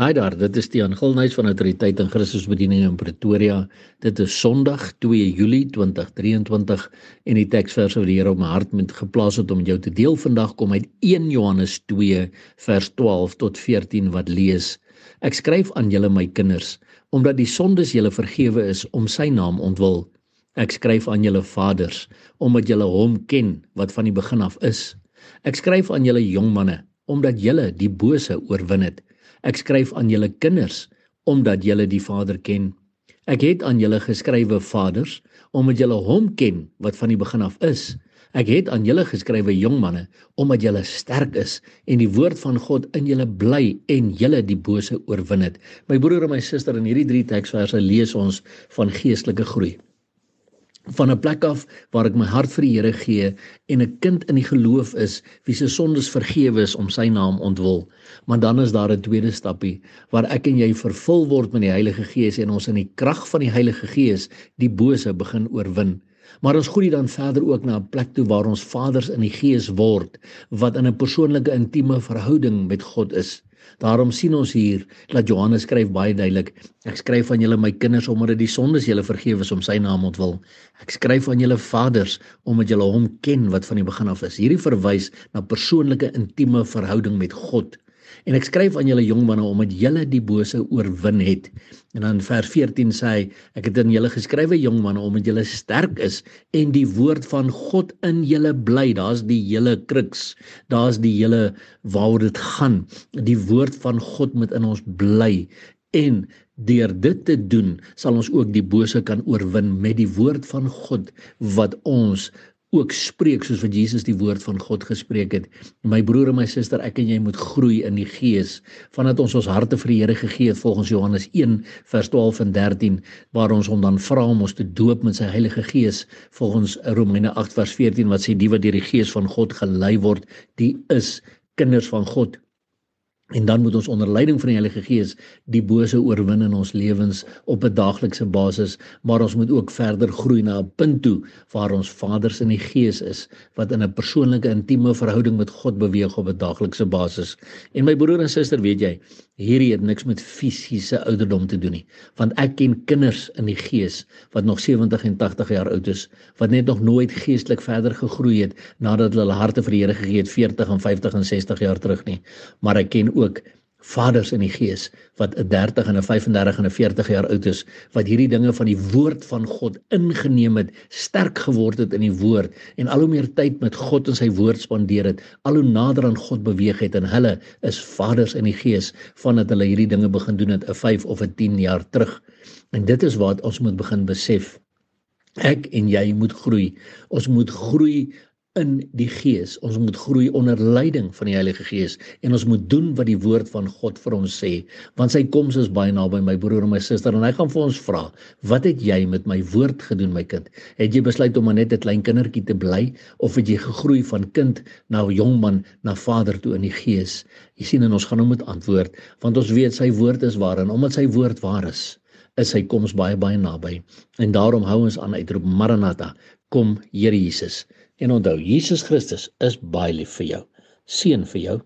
Haai daar, dit is Tiaan Gilnuys van Autoriteit en Christusbediening in Pretoria. Dit is Sondag 2 Julie 2023 en die teksvers wat die Here op my hart met geplaas het om jou te deel vandag kom uit 1 Johannes 2 vers 12 tot 14 wat lees: Ek skryf aan julle my kinders, omdat die sondes julle vergewe is om sy naam ontwil. Ek skryf aan julle vaders, omdat julle hom ken wat van die begin af is. Ek skryf aan julle jong manne, omdat julle die bose oorwin het. Ek skryf aan julle kinders omdat julle die Vader ken. Ek het aan julle geskrywe vaders omdat julle hom ken wat van die begin af is. Ek het aan julle geskrywe jong manne omdat julle sterk is en die woord van God in julle bly en julle die bose oorwin het. My broer en my suster in hierdie drie teksverse lees ons van geestelike groei van 'n plek af waar ek my hart vir die Here gee en 'n kind in die geloof is wie se sondes vergewe is om sy naam ontwil. Maar dan is daar 'n tweede stappie waar ek en jy vervul word met die Heilige Gees en ons in die krag van die Heilige Gees die bose begin oorwin. Maar ons groei dan verder ook na 'n plek toe waar ons vaders in die Gees word wat in 'n persoonlike intieme verhouding met God is. Daarom sien ons hier dat Johannes skryf baie duidelik: Ek skryf aan julle my kinders omdat die sondes julle vergewe is om sy naam ontwil. Ek skryf aan julle vaders omdat julle hom ken wat van die begin af is. Hierdie verwys na persoonlike intieme verhouding met God. En ek skryf aan julle jong manne omdat julle die bose oorwin het. En dan vers 14 sê hy, ek het aan julle geskrywe jong manne omdat julle sterk is en die woord van God in julle bly. Daar's die hele kruks. Daar's die hele waaroor dit gaan. Die woord van God moet in ons bly en deur dit te doen sal ons ook die bose kan oorwin met die woord van God wat ons ook spreek soos wat Jesus die woord van God gespreek het. My broer en my suster, ek en jy moet groei in die gees vandat ons ons harte vir die Here gegee het volgens Johannes 1 vers 12 en 13 waar ons hom dan vra om ons te doop met sy Heilige Gees volgens Romeine 8 vers 14 wat sê die wat deur die Gees van God gelei word, die is kinders van God. En dan moet ons onder leiding van die Heilige Gees die bose oorwin in ons lewens op 'n daaglikse basis, maar ons moet ook verder groei na 'n punt toe waar ons Vaders in die Gees is wat in 'n persoonlike intieme verhouding met God beweeg op 'n daaglikse basis. En my broer en suster, weet jy, hierdie het niks met fisiese ouderdom te doen nie, want ek ken kinders in die Gees wat nog 70 en 80 jaar oud is, wat net nog nooit geestelik verder gegroei het nadat hulle harte vir die Here gegee het 40 en 50 en 60 jaar terug nie. Maar ek ken vaders in die gees wat 'n 30 en 'n 35 en 'n 40 jaar oud is wat hierdie dinge van die woord van God ingeneem het, sterk geword het in die woord en al hoe meer tyd met God en sy woord spandeer het, al hoe nader aan God beweeg het en hulle is vaders in die gees vandat hulle hierdie dinge begin doen het 'n 5 of 'n 10 jaar terug. En dit is wat ons moet begin besef. Ek en jy moet groei. Ons moet groei in die gees. Ons moet groei onder leiding van die Heilige Gees en ons moet doen wat die woord van God vir ons sê, want sy koms is baie naby my broer en my suster en hy gaan vir ons vra, "Wat het jy met my woord gedoen, my kind? Het jy besluit om net 'n klein kindertjie te bly of het jy gegroei van kind na jong man na vader toe in die gees?" Jy sien en ons gaan hom moet antwoord, want ons weet sy woord is waar en omdat sy woord waar is, is sy koms baie baie naby. En daarom hou ons aan uitroep Maranatha, kom Here Jesus. En onthou, Jesus Christus is baie lief vir jou. Seën vir jou.